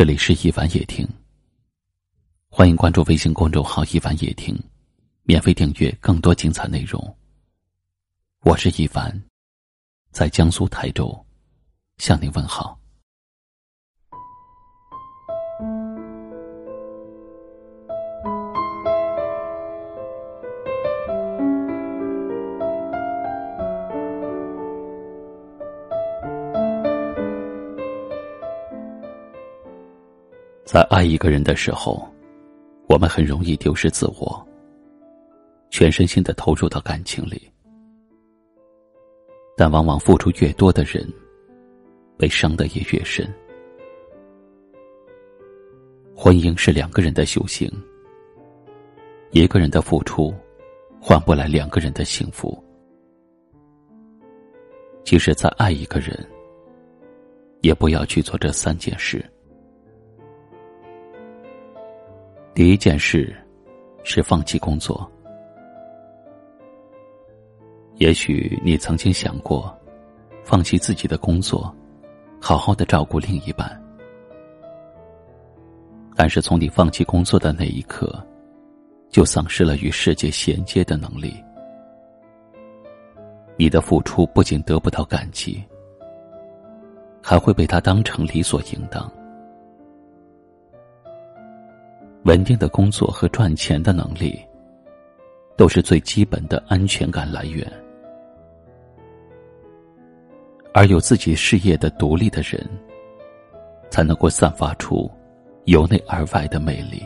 这里是一凡夜听，欢迎关注微信公众号“一凡夜听”，免费订阅更多精彩内容。我是一凡，在江苏台州向您问好。在爱一个人的时候，我们很容易丢失自我，全身心的投入到感情里。但往往付出越多的人，被伤的也越深。婚姻是两个人的修行，一个人的付出，换不来两个人的幸福。即使再爱一个人，也不要去做这三件事。第一件事，是放弃工作。也许你曾经想过，放弃自己的工作，好好的照顾另一半。但是从你放弃工作的那一刻，就丧失了与世界衔接的能力。你的付出不仅得不到感激，还会被他当成理所应当。稳定的工作和赚钱的能力，都是最基本的安全感来源。而有自己事业的独立的人，才能够散发出由内而外的魅力。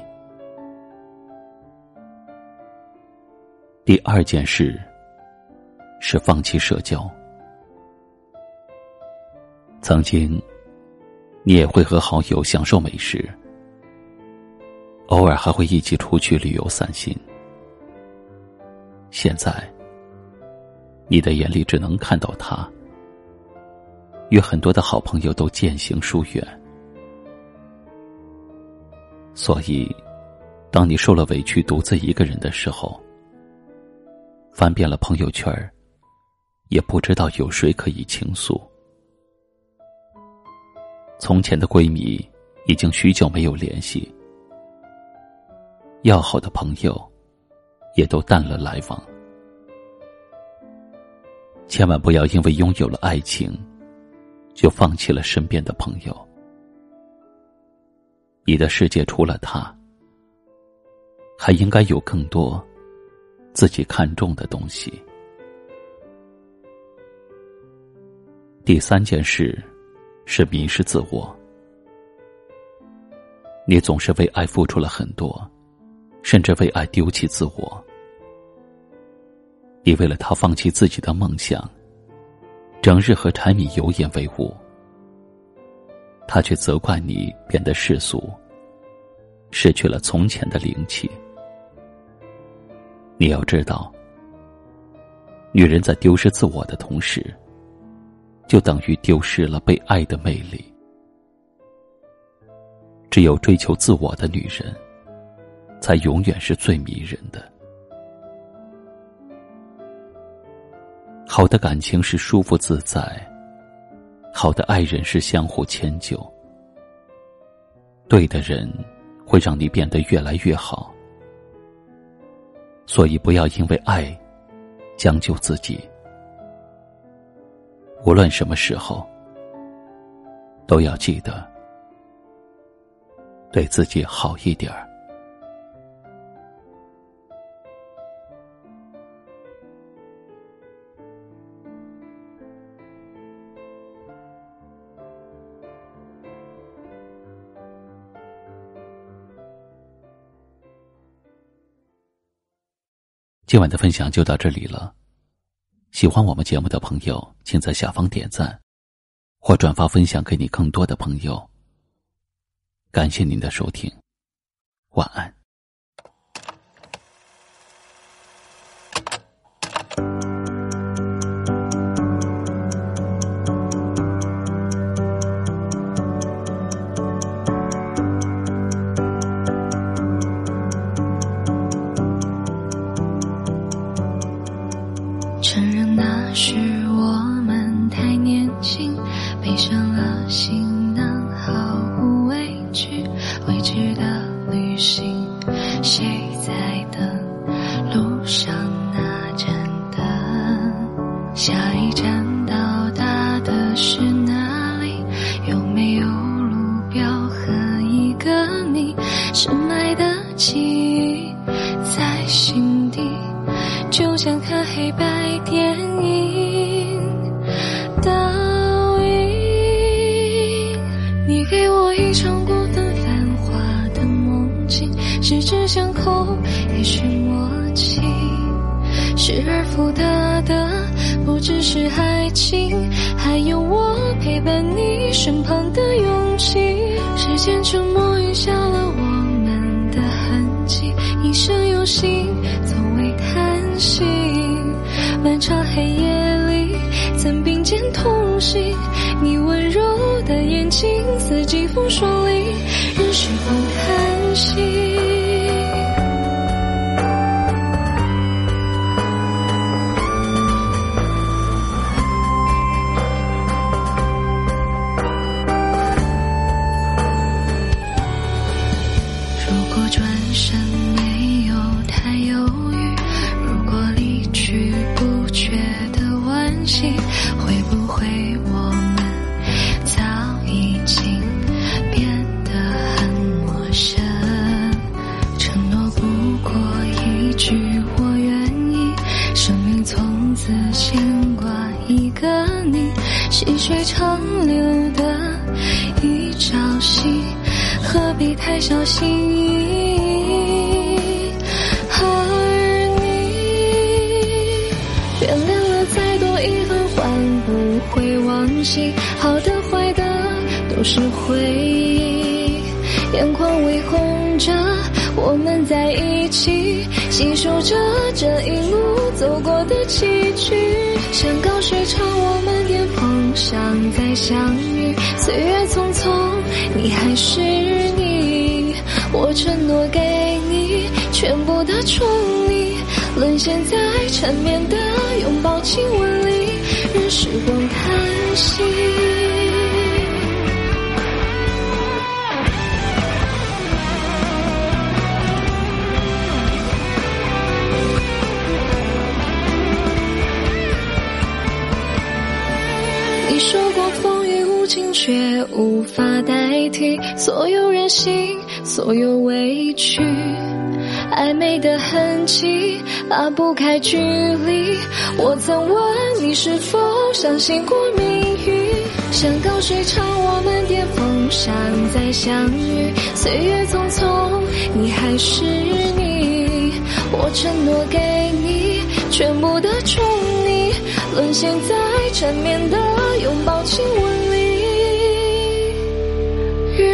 第二件事是放弃社交。曾经，你也会和好友享受美食。偶尔还会一起出去旅游散心。现在，你的眼里只能看到他，与很多的好朋友都渐行疏远。所以，当你受了委屈，独自一个人的时候，翻遍了朋友圈也不知道有谁可以倾诉。从前的闺蜜已经许久没有联系。要好的朋友，也都淡了来往。千万不要因为拥有了爱情，就放弃了身边的朋友。你的世界除了他，还应该有更多自己看重的东西。第三件事是迷失自我。你总是为爱付出了很多。甚至为爱丢弃自我，你为了他放弃自己的梦想，整日和柴米油盐为伍，他却责怪你变得世俗，失去了从前的灵气。你要知道，女人在丢失自我的同时，就等于丢失了被爱的魅力。只有追求自我的女人。才永远是最迷人的。好的感情是舒服自在，好的爱人是相互迁就。对的人会让你变得越来越好，所以不要因为爱将就自己。无论什么时候，都要记得对自己好一点儿。今晚的分享就到这里了。喜欢我们节目的朋友，请在下方点赞，或转发分享给你更多的朋友。感谢您的收听，晚安。那时我们太年轻背上了行囊毫无畏惧未知的旅行谁在等？路上那盏灯下一站到达十指相扣也是默契，失而复得的不只是爱情，还有我陪伴你身旁的勇气。时间沉默遗下了我们的痕迹，一生有幸从未叹息，漫长黑夜里曾并肩同行。你温柔的眼睛，四季风霜里，任时光叹息。水长流的一朝夕，何必太小心翼翼？而你原谅了再多遗憾，换不回往昔。好的坏的都是回忆，眼眶微红着，我们在一起，细数着这一路走过的崎岖，山高水长，我们巅峰。想再相遇，岁月匆匆，你还是你。我承诺给你全部的宠溺，沦陷在缠绵的拥抱亲吻里，任时光叹息。情，却无法代替所有任性，所有委屈。暧昧的痕迹，拉不开距离。我曾问你是否相信过命运？山高水长，我们巅峰上再相遇。岁月匆匆，你还是你。我承诺给你全部的宠溺，沦陷在缠绵的。拥抱亲吻，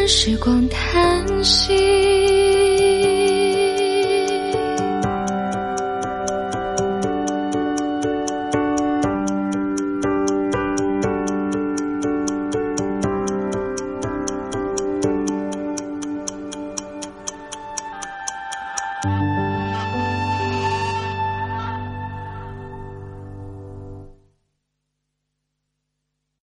时光叹息。